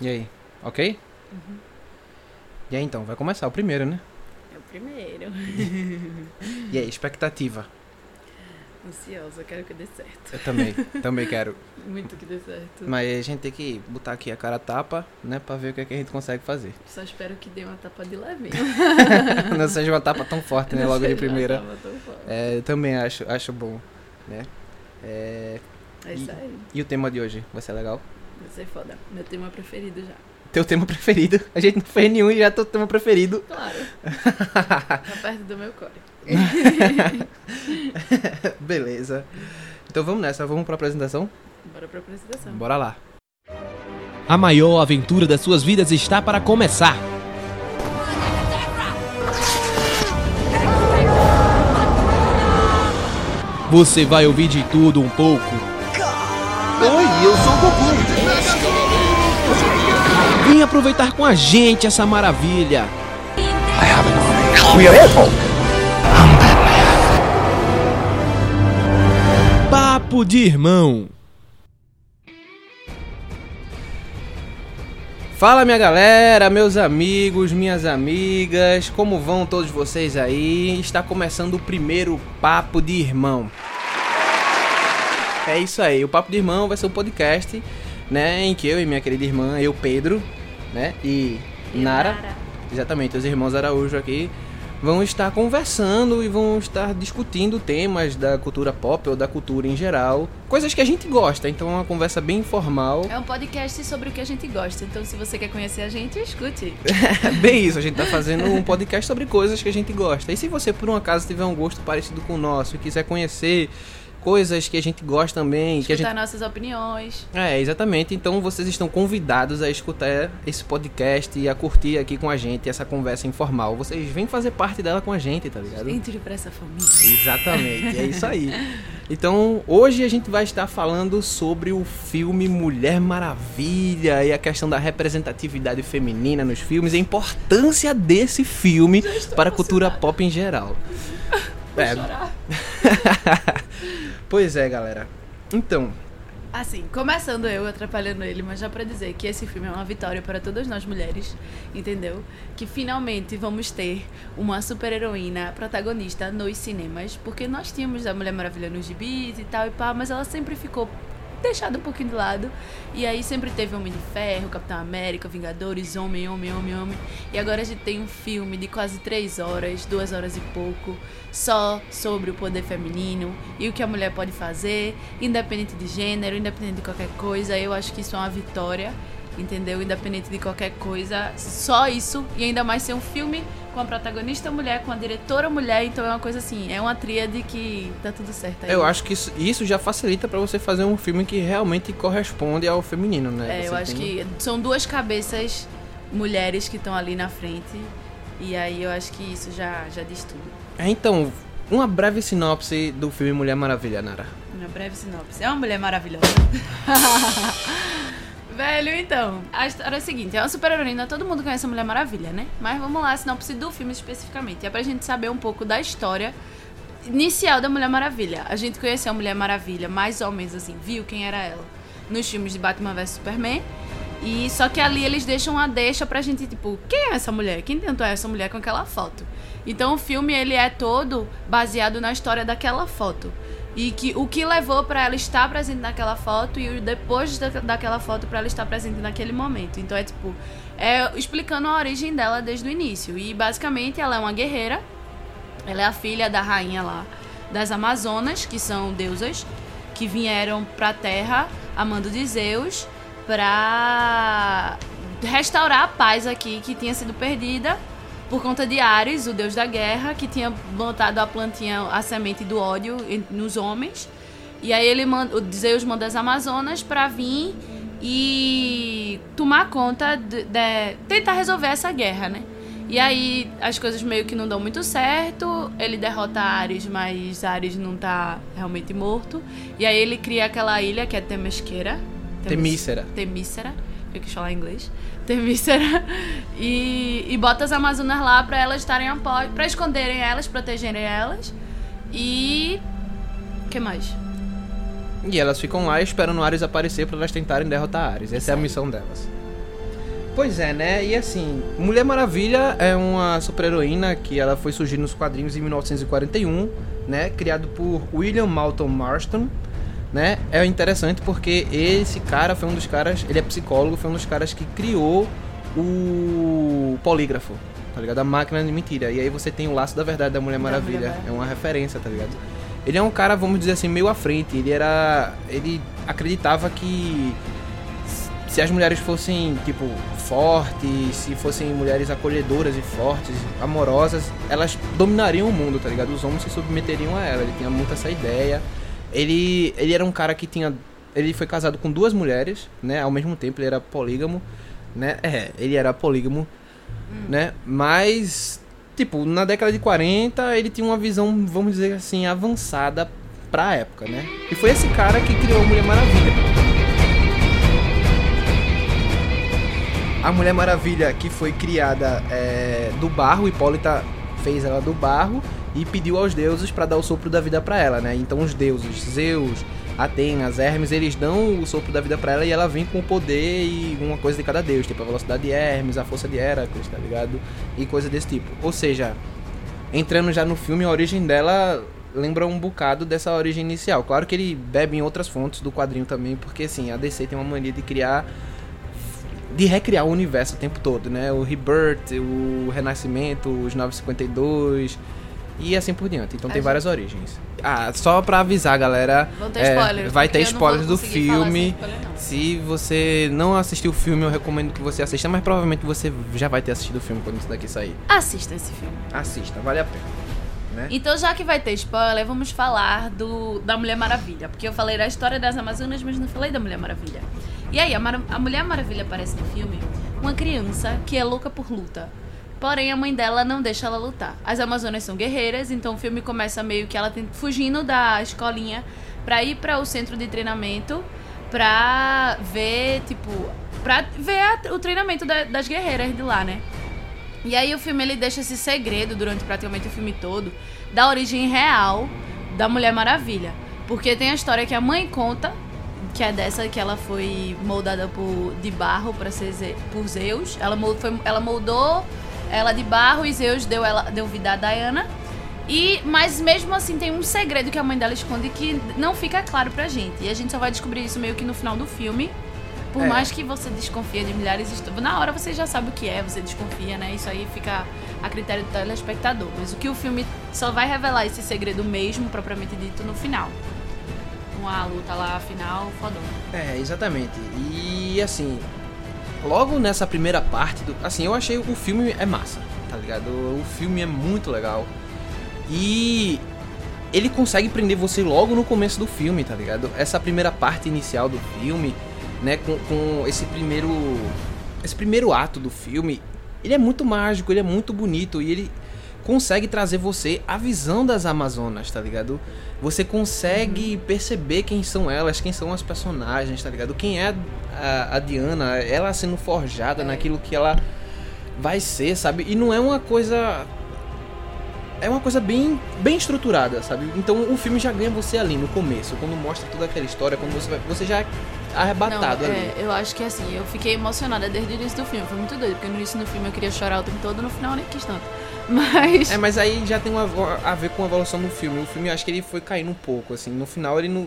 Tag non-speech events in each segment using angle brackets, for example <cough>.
E aí, ok? E aí então, vai começar o primeiro, né? É o primeiro. <laughs> E aí, expectativa? Ansiosa, quero que dê certo. Eu também, também quero. <laughs> Muito que dê certo. Mas a gente tem que botar aqui a cara a tapa, né? Pra ver o que, é que a gente consegue fazer. Só espero que dê uma tapa de levinho. <laughs> Não seja uma tapa tão forte, né? Não Logo de seja uma primeira. tapa tão forte. É, eu também acho, acho bom, né? É, É isso aí. e o tema de hoje? Vai ser legal? Vai ser foda. Meu tema preferido já. Teu tema preferido. A gente não fez nenhum e já teu tema preferido. Claro. <laughs> tá perto do meu core. <laughs> Beleza. Então vamos nessa, vamos pra apresentação? Bora pra apresentação. Bora lá. A maior aventura das suas vidas está para começar. Você vai ouvir de tudo um pouco. Aproveitar com a gente essa maravilha. We are Hulk. Papo de irmão. Fala minha galera, meus amigos, minhas amigas, como vão todos vocês aí? Está começando o primeiro Papo de Irmão. É isso aí, o Papo de Irmão vai ser um podcast, né, em que eu e minha querida irmã, eu Pedro, né, e Nara, exatamente, os irmãos Araújo aqui, vão estar conversando e vão estar discutindo temas da cultura pop ou da cultura em geral, coisas que a gente gosta, então é uma conversa bem informal. É um podcast sobre o que a gente gosta. Então, se você quer conhecer a gente, escute. <laughs> Bem isso, a gente tá fazendo um podcast sobre coisas que a gente gosta. E se você por um acaso tiver um gosto parecido com o nosso e quiser conhecer coisas que a gente gosta também, que a Escutar gente nossas opiniões. É, exatamente. Então vocês estão convidados a escutar esse podcast e a curtir aqui com a gente essa conversa informal. Vocês vêm fazer parte dela com a gente, tá ligado? Entre pra essa família. Exatamente, é isso aí. <laughs> Então, hoje a gente vai estar falando sobre o filme Mulher Maravilha e a questão da representatividade feminina nos filmes e a importância desse filme para a cultura pop em geral. <laughs> É. <laughs> pois é, galera. Então, Assim, começando eu atrapalhando ele, mas já pra dizer que esse filme é uma vitória para todas nós mulheres, entendeu? Que finalmente vamos ter uma super-heroína protagonista nos cinemas, porque nós tínhamos a Mulher Maravilha nos gibis e tal e pá, mas ela sempre ficou deixada um pouquinho de lado. E aí sempre teve Homem de Ferro, Capitão América, Vingadores, Homem, Homem, Homem, Homem. E agora a gente tem um filme de quase três horas, duas horas e pouco, só sobre o poder feminino e o que a mulher pode fazer, independente de gênero, independente de qualquer coisa. Eu acho que isso é uma vitória, entendeu? Independente de qualquer coisa, só isso. E ainda mais ser um filme com a protagonista mulher, com a diretora mulher, então é uma coisa assim, é uma tríade que tá tudo certo aí. eu acho que isso, isso já facilita pra você fazer um filme que realmente corresponde ao feminino, né? É, eu Você acho tem- que são duas cabeças mulheres que estão ali na frente. E aí eu acho que isso já, já diz tudo. É, Então, uma breve sinopse do filme Mulher Maravilha, Nara. Uma breve sinopse. É uma mulher maravilhosa. <laughs> Velho, então, a história é a seguinte: é uma super-heroína, todo mundo conhece a Mulher Maravilha, né? Mas vamos lá, a sinopse do filme especificamente. É pra gente saber um pouco da história inicial da Mulher Maravilha. A gente conheceu a Mulher Maravilha, mais ou menos assim, viu quem era ela nos filmes de Batman vs Superman. E só que ali eles deixam uma deixa pra gente, tipo, quem é essa mulher? Quem tentou essa mulher com aquela foto? Então o filme ele é todo baseado na história daquela foto. E que o que levou pra ela estar presente naquela foto e o depois da, daquela foto pra ela estar presente naquele momento. Então é tipo, é explicando a origem dela desde o início. E basicamente ela é uma guerreira. Ela é a filha da rainha lá das Amazonas, que são deusas que vieram pra Terra a mando de Zeus pra restaurar a paz aqui que tinha sido perdida por conta de Ares, o deus da guerra, que tinha botado a plantinha, a semente do ódio nos homens. E aí ele manda, o Zeus manda as Amazonas pra vir e tomar conta de, de- tentar resolver essa guerra, né? E aí as coisas meio que não dão muito certo. Ele derrota Ares, mas Ares não tá realmente morto. E aí ele cria aquela ilha que é Temesqueira. Temícera. Temícera. Eu quis falar em inglês. Temícera. E, e bota as Amazonas lá pra elas estarem a pó, pra esconderem elas, protegerem elas. E. O que mais? E elas ficam lá esperando Ares aparecer pra elas tentarem derrotar Ares. Essa é a missão delas. Pois é, né? E assim, Mulher Maravilha é uma super-heroína que ela foi surgir nos quadrinhos em 1941, né? Criado por William Malton Marston, né? É interessante porque esse cara foi um dos caras, ele é psicólogo, foi um dos caras que criou o polígrafo, tá ligado? A máquina de mentira. E aí você tem o laço da verdade da Mulher Da Maravilha. É uma referência, tá ligado? Ele é um cara, vamos dizer assim, meio à frente. Ele era. Ele acreditava que se as mulheres fossem, tipo, fortes, se fossem mulheres acolhedoras e fortes, amorosas, elas dominariam o mundo, tá ligado? Os homens se submeteriam a ela. Ele tinha muito essa ideia. Ele, ele era um cara que tinha. Ele foi casado com duas mulheres, né? Ao mesmo tempo, ele era polígamo, né? É, ele era polígamo, né? Mas, tipo, na década de 40, ele tinha uma visão, vamos dizer assim, avançada pra época, né? E foi esse cara que criou a Mulher Maravilha. A Mulher Maravilha que foi criada é, do barro, Hipólita fez ela do barro e pediu aos deuses para dar o sopro da vida para ela, né? Então os deuses, Zeus, Atenas, Hermes, eles dão o sopro da vida para ela e ela vem com o poder e uma coisa de cada deus, tipo a velocidade de Hermes, a força de Heracles, tá ligado? E coisa desse tipo. Ou seja, entrando já no filme, a origem dela lembra um bocado dessa origem inicial. Claro que ele bebe em outras fontes do quadrinho também, porque assim, a DC tem uma mania de criar de recriar o universo o tempo todo, né? O Rebirth, o Renascimento, os 952 e assim por diante. Então A tem gente- várias origens. Ah, só pra avisar, galera, ter é, spoilers. vai ter spoilers do filme. spoiler. Se você não assistiu o filme, eu recomendo que você assista, mas provavelmente você já vai ter assistido o filme quando isso daqui sair. Assista esse filme. Assista, vale a pena. Né? Então, já que vai ter spoiler, vamos falar do, da Mulher Maravilha. Porque eu falei da história das Amazonas, mas não falei da Mulher Maravilha. E aí, a, a Mulher Maravilha aparece no filme uma criança que é louca por luta. Porém, a mãe dela não deixa ela lutar. As Amazonas são guerreiras, então o filme começa meio que ela fugindo da escolinha pra ir para o centro de treinamento pra ver, tipo, pra ver a- o treinamento da- das guerreiras de lá, né? E aí o filme ele deixa esse segredo durante praticamente o filme todo da origem real da Mulher Maravilha. Porque tem a história que a mãe conta, que é dessa que ela foi moldada por, de barro para ser Ze- por Zeus. Ela, foi, ela moldou ela de barro e Zeus deu, ela, deu vida a Diana. E, mas mesmo assim tem um segredo que a mãe dela esconde que não fica claro pra gente. E a gente só vai descobrir isso meio que no final do filme. Por É. mais que você desconfia de milhares de histórias. Na hora você já sabe o que é, você desconfia, né? Isso aí fica a critério do telespectador. Mas o que o filme só vai revelar esse segredo mesmo, propriamente dito, no final. A luta lá, final, fodona. É, exatamente. E assim, logo nessa primeira parte do. Assim, eu achei o filme é massa, tá ligado? O filme é muito legal. E ele consegue prender você logo no começo do filme, tá ligado? Essa primeira parte inicial do filme, né, com, com esse primeiro. Esse primeiro ato do filme, ele é muito mágico, ele é muito bonito e ele consegue trazer você a visão das Amazonas, tá ligado? Você consegue perceber quem são elas, quem são as personagens, tá ligado? Quem é a, a Diana, ela sendo forjada naquilo que ela vai ser, sabe? E não é uma coisa. É uma coisa bem, bem estruturada, sabe? Então o filme já ganha você ali no começo, quando mostra toda aquela história, quando você vai, você já é arrebatado Não, ali. é, eu acho que assim, eu fiquei emocionada desde o início do filme. Foi muito doido, porque no início do filme eu queria chorar o tempo todo, no final eu nem quis tanto. Mas. É, mas aí já tem uma, a ver com a evolução do filme. O filme, eu acho que ele foi caindo um pouco, assim. No final, ele não.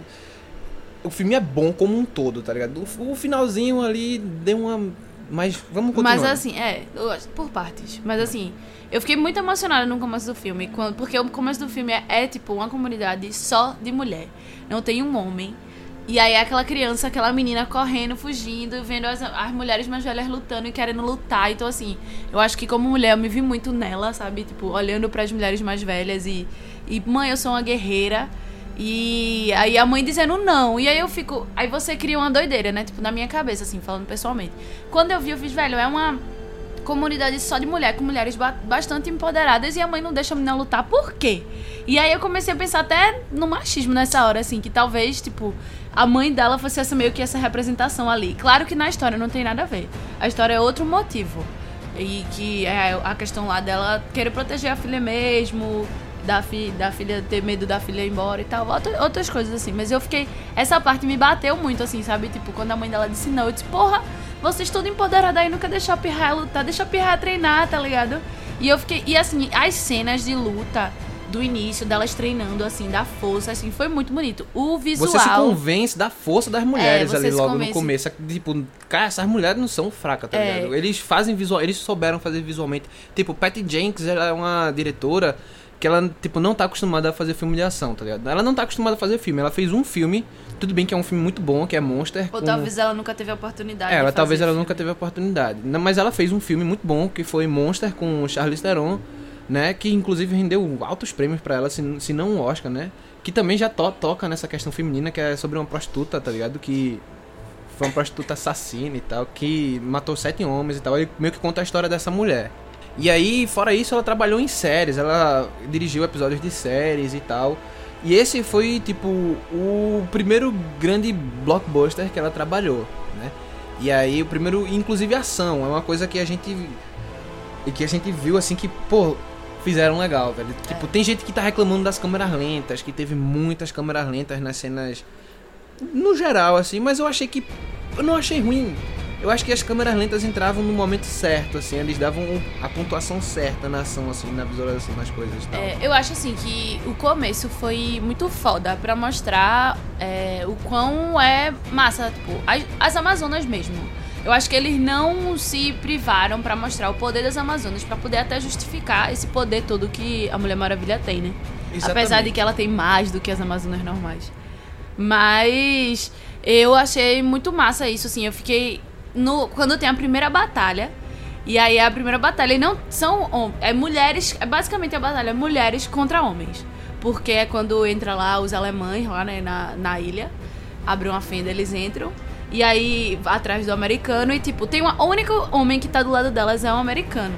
O filme é bom como um todo, tá ligado? O, o finalzinho ali deu uma. Mas vamos continuar. Mas assim, é, por partes. Mas assim, eu fiquei muito emocionada no começo do filme, quando- porque o começo do filme é, é, tipo uma comunidade só de mulher. Não tem um homem. E aí aquela criança, aquela menina correndo, fugindo, vendo as, as mulheres mais velhas lutando e querendo lutar. Então, assim, eu acho que como mulher eu me vi muito nela, sabe? Tipo, olhando para as mulheres mais velhas e, e, mãe, eu sou uma guerreira. E aí a mãe dizendo não. E aí eu fico. Aí você cria uma doideira, né? Tipo, na minha cabeça, assim, falando pessoalmente. Quando eu vi, eu fiz, velho, é uma comunidade só de mulher, com mulheres ba- bastante empoderadas e a mãe não deixa a menina lutar. Por quê? E aí eu comecei a pensar até no machismo nessa hora, assim, que talvez, tipo, a mãe dela fosse essa meio que essa representação ali. Claro que na história não tem nada a ver. A história é outro motivo. E que é a questão lá dela querer proteger a filha mesmo, da, fi, da filha ter medo da filha ir embora e tal, outra- outras coisas assim. Mas eu fiquei. Essa parte me bateu muito, assim, sabe? Tipo, quando a mãe dela disse não, eu disse, porra, vocês tudo empoderada aí, nunca deixou a pirraia lutar, deixa a pirraia treinar, tá ligado? E eu fiquei. E assim, as cenas de luta do início, delas treinando, assim, da força, assim, foi muito bonito. O visual. Você se convence da força das mulheres É, ali logo convence. no começo. Tipo, cara, essas mulheres não são fracas, tá É. ligado? Eles fazem visual, eles souberam fazer visualmente. Tipo, Patty Jenkins, ela é uma diretora que ela, tipo, não tá acostumada a fazer filme de ação, tá ligado? Ela não tá acostumada a fazer filme. Ela fez um filme, tudo bem que é um filme muito bom, que é Monster. Ou com- talvez ela nunca teve a oportunidade. É, ela talvez ela filme. nunca teve a oportunidade. Mas ela fez um filme muito bom, que foi Monster, com o Charlize Theron, né? Que inclusive rendeu altos prêmios pra ela, se, se não um Oscar, né? Que também já to- toca nessa questão feminina, que é sobre uma prostituta, tá ligado? Que foi uma prostituta assassina e tal, que matou sete homens e tal. Ele meio que conta a história dessa mulher. E aí, fora isso, ela trabalhou em séries, ela dirigiu episódios de séries e tal. E esse foi, tipo, o primeiro grande blockbuster que ela trabalhou, né? E aí, o primeiro, inclusive ação, é uma coisa que a gente. E que a gente viu assim que, pô, fizeram legal, velho. Tipo, tem gente que tá reclamando das câmeras lentas, que teve muitas câmeras lentas nas cenas. No geral, assim, mas eu achei que. Eu não achei ruim. Eu acho que as câmeras lentas entravam no momento certo, assim, eles davam a pontuação certa na ação, assim, na visualização das coisas e tal. É, eu acho assim que o começo foi muito foda pra mostrar é, o quão é massa, tipo, as, as Amazonas mesmo. Eu acho que eles não se privaram pra mostrar o poder das Amazonas, pra poder até justificar esse poder todo que a Mulher Maravilha tem, né? Apesar de que ela tem mais do que as Amazonas normais. Mas eu achei muito massa isso, assim. Eu fiquei. No, quando tem a primeira batalha. E aí a primeira batalha. E não são. É mulheres. É basicamente a batalha é mulheres contra homens. Porque é quando entra lá os alemães lá né, na, na ilha. Abre uma fenda, eles entram. E aí, atrás do americano. E tipo, tem uma. O único homem que tá do lado delas é um americano.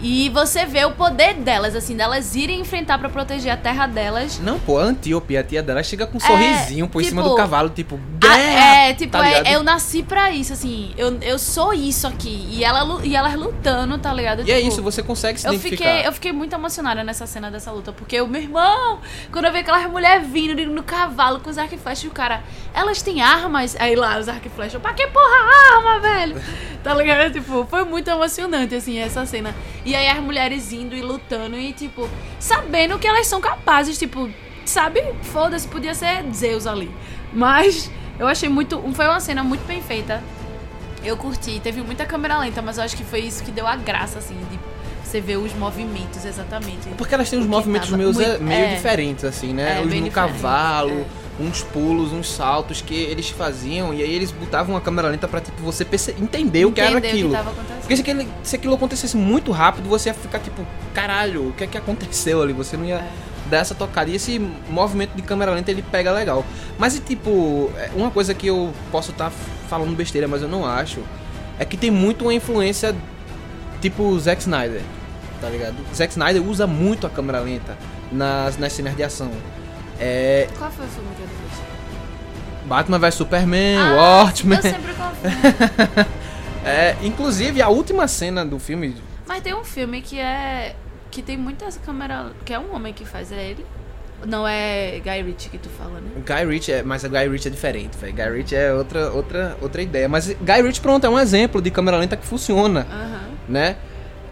E você vê o poder delas, assim, delas irem enfrentar pra proteger a terra delas. Não, pô, a Antíope, a tia dela, chega com um É, sorrisinho por em cima tipo, do cavalo, tipo, guerra! é, tipo, tá é- eu nasci pra isso, assim. Eu, eu sou isso aqui. E, ela, e elas lutando, tá ligado? E é Tipo, isso, você consegue se eu identificar. fiquei, eu fiquei muito emocionada nessa cena dessa luta, porque o meu irmão, quando eu vi aquelas mulheres vindo no cavalo com os arco e flecha, o cara, elas têm armas? Aí lá, os arco e flecha, pra que porra arma, velho? <laughs> tá ligado? Tipo, foi muito emocionante, assim, essa cena. E aí as mulheres indo e lutando e, tipo, sabendo que elas são capazes, tipo, sabe? Foda-se, podia ser Zeus ali. Mas eu achei muito. Foi uma cena muito bem feita. Eu curti, teve muita câmera lenta, mas eu acho que foi isso que deu a graça, assim, de você ver os movimentos exatamente. Porque elas têm uns movimentos meio, muito- meio é. diferentes, assim, né? É, Os no diferente, cavalo, uns pulos, uns saltos que eles faziam, e aí eles botavam uma câmera lenta pra, tipo, você perce- entender o que era aquilo. Que. Porque se aquilo, se aquilo acontecesse muito rápido, você ia ficar tipo, caralho, o que é que aconteceu ali? Você não ia É. dar essa tocada. E esse movimento de câmera lenta ele pega legal. Mas e tipo, é, uma coisa que eu posso estar falando besteira, mas eu não acho, é que tem muito uma influência tipo Zack Snyder, tá ligado? Zack Snyder usa muito a câmera lenta nas, nas cenas de ação. É, Qual foi o filme que ele fez? Batman vs Superman, Ah, Watchmen. Eu sempre confundo. <laughs> É, inclusive a última cena do filme Mas tem um filme que é. que tem muitas câmeras. que é um homem que faz, é ele? Não é Guy Ritchie que tu fala, né? Guy Ritchie é, mas o Guy Ritchie é diferente, velho. Guy Ritchie é outra, outra, outra ideia. Mas Guy Ritchie, pronto, é um exemplo de câmera lenta que funciona, Aham. né?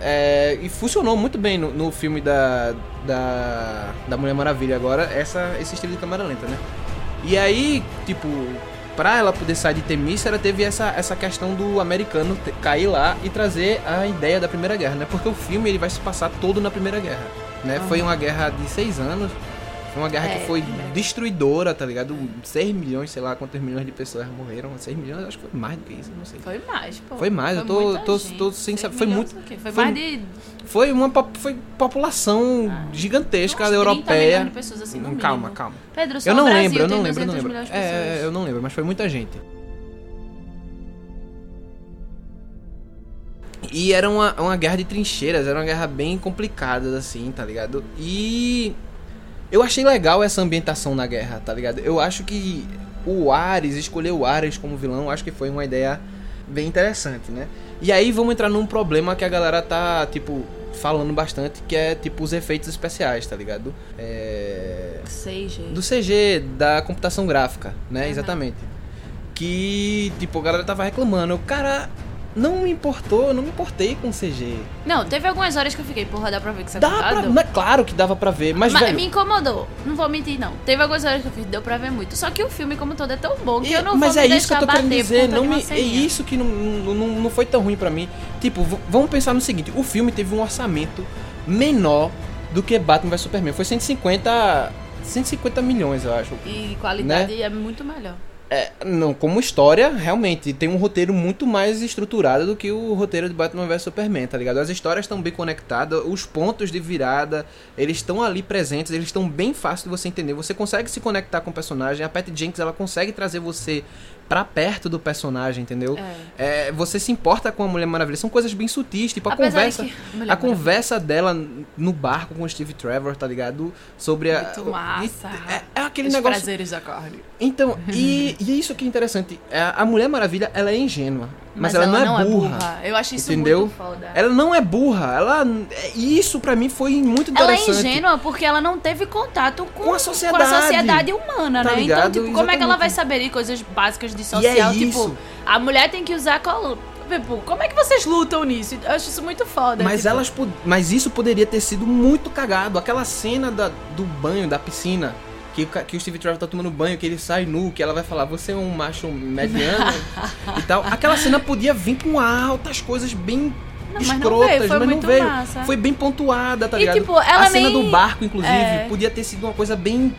É, e funcionou muito bem no, no filme da, da, da Mulher Maravilha agora, essa, esse estilo de câmera lenta, né? E aí, tipo, pra ela poder sair de Temícera, ela teve essa, essa questão do americano te- cair lá e trazer a ideia da Primeira Guerra, né? Porque o filme ele vai se passar todo na Primeira Guerra, né? Foi uma guerra de seis anos, foi uma guerra É, que foi Guerra. destruidora, tá ligado? 6 milhões, sei lá quantos milhões de pessoas morreram. 6 milhões, acho que foi mais do que isso, não sei. Foi mais, pô. Foi mais, eu tô- tô- gente. tô sem saber, foi muito-? Foi, foi- mais de. Foi uma foi população gigantesca umas 30 europeia. de pessoas, assim, no calma, mínimo. calma. Pedro, só Eu não Brasil lembro, eu não lembro, eu não 200 lembro. É, eu não lembro, mas foi muita gente. E era uma, uma guerra de trincheiras, era uma guerra bem complicada, assim, tá ligado? E eu achei legal essa ambientação na guerra, tá ligado? Eu acho que o Ares, escolher o Ares como vilão, acho que foi uma ideia bem interessante, né? E aí vamos entrar num problema que a galera tá, tipo, falando bastante, que é, tipo, os efeitos especiais, tá ligado? É... CG. Do CG, da computação gráfica, né? Uhum. Exatamente. que, tipo, a galera tava reclamando. O cara não me importou, eu não me importei com CG. Não, teve algumas horas que eu fiquei, porra, dá pra ver que isso é Dá pra, mas claro que dava pra ver, mas, Mas velho, me incomodou, não vou mentir não. Teve algumas horas que eu fiz, deu pra ver muito. Só que o filme como todo é tão bom que E- eu não mas vou é me isso que eu tô querendo dizer, não me, é isso que não, não, não- foi tão ruim pra mim. Tipo, vamos pensar no seguinte, o filme teve um orçamento menor do que Batman vs Superman. Foi 150 150 milhões, eu acho. E qualidade Né? é muito melhor. É, não, como história, realmente, tem um roteiro muito mais estruturado do que o roteiro de Batman vs Superman, tá ligado? As histórias estão bem conectadas, os pontos de virada, eles estão ali presentes, eles estão bem fáceis de você entender. Você consegue se conectar com o personagem, a Patty Jenkins, ela consegue trazer você pra perto do personagem, entendeu? É, você se importa com a Mulher Maravilha, são coisas bem sutis, tipo a Apesar conversa... que- A conversa dela no barco com o Steve Trevor, tá ligado? Sobre a. Muito massa. É, é aquele Os negócio. prazeres da. Então, e, <laughs> e é isso que é interessante. É, A Mulher Maravilha, ela é ingênua. Mas, ela, não, é, burra, Eu acho isso Entendeu? muito foda. Ela não é burra. Ela. é- Isso pra mim foi muito Ela é interessante. ingênua porque ela não teve contato com, Com a sociedade. com a sociedade humana, Tá né? ligado? Então, tipo, como é que ela Exatamente. vai saber de coisas básicas de é social? tipo, isso. a mulher tem que usar colo. Tipo, como é que vocês lutam nisso? Eu acho isso muito foda. Mas tipo, elas mas isso poderia ter sido muito cagado. Aquela cena da, do banho, da piscina, que, que o Steve Trevor tá tomando banho, que ele sai nu, que ela vai falar, você é um macho mediano <laughs> e tal. Aquela cena podia vir com altas coisas bem Não, mas não escrotas, veio, foi mas não veio. Foi bem pontuada, tá E, ligado? tipo, A cena nem- do barco, inclusive, É. podia ter sido uma coisa bem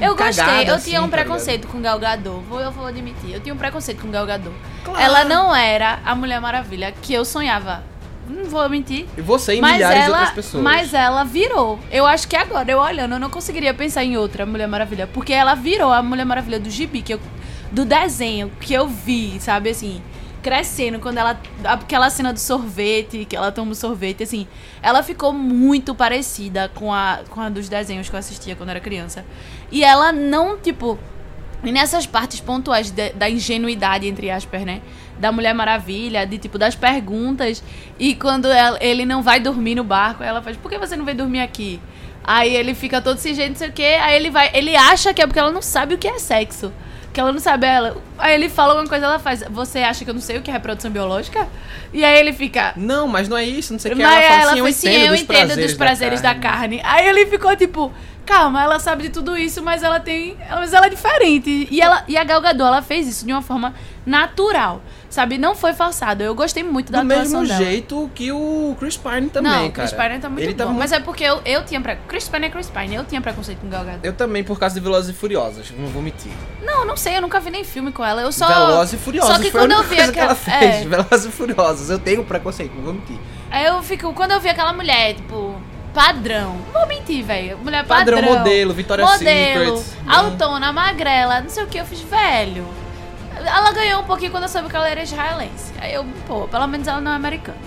Eu gostei, cagada, eu assim, tinha um tá ligado? preconceito com Gal Gadot, vou, eu vou admitir. Eu tinha um preconceito com Gal Gadot. Claro. Ela não era a Mulher Maravilha que eu sonhava. Não vou mentir. E você e mas milhares ela, de outras pessoas. Mas ela virou. Eu acho que agora, eu olhando, eu não conseguiria pensar em outra Mulher Maravilha. Porque ela virou a Mulher Maravilha do gibi, que eu, do desenho que eu vi, sabe assim. Crescendo, quando ela. Aquela cena do sorvete, que ela toma o sorvete, assim. Ela ficou muito parecida com a, com a dos desenhos que eu assistia quando era criança. E ela não, tipo. E nessas partes pontuais de- da ingenuidade, entre aspas, né? Da Mulher Maravilha, de tipo, das perguntas. E quando ela- ele não vai dormir no barco, ela faz, por que você não vai dormir aqui? Aí ele fica todo sem jeito, não sei o quê. Aí ele vai. Ele acha que é porque ela não sabe o que é sexo. Que ela não sabe ela. Aí ele fala alguma coisa, ela faz. Você acha que eu não sei o que é reprodução biológica? E aí ele fica. Não, mas não é isso, não sei o que. Mas ela fala ela assim, eu foi sim, entendo eu dos entendo prazeres, dos prazeres da carne. Aí ele ficou tipo, calma, ela sabe de tudo isso, mas ela tem. Mas ela é diferente. E, ela, e a Gal Gadot, ela fez isso de uma forma natural. Sabe? Não foi forçado. Eu gostei muito da Do atuação mesmo dela. jeito que o Chris Pine também, não, o cara. Chris Pine tá muito Ele bom. tava Mas é porque eu, eu tinha. Pre... Chris Pine é Chris Pine. Eu tinha preconceito com Gal Gadot. Eu também, por causa de Velozes e Furiosas, não vou mentir. Não, não sei, eu nunca vi nem filme com ela. Eu só. Velozes e Furiosas Só que quando eu vi coisa que ela aquela. fez. É, Velozes e Furiosas. Eu tenho preconceito, não vou mentir. aí eu fico. Quando eu vi aquela mulher, tipo. Padrão. Não vou mentir, velho. Mulher Padrão, padrão. modelo, Victoria's modelo, Secret. Autona, magrela, não sei o que. Eu fiz, velho. Ela ganhou um pouquinho quando eu soube que ela era israelense. Aí eu, pô, pelo menos ela não é americana.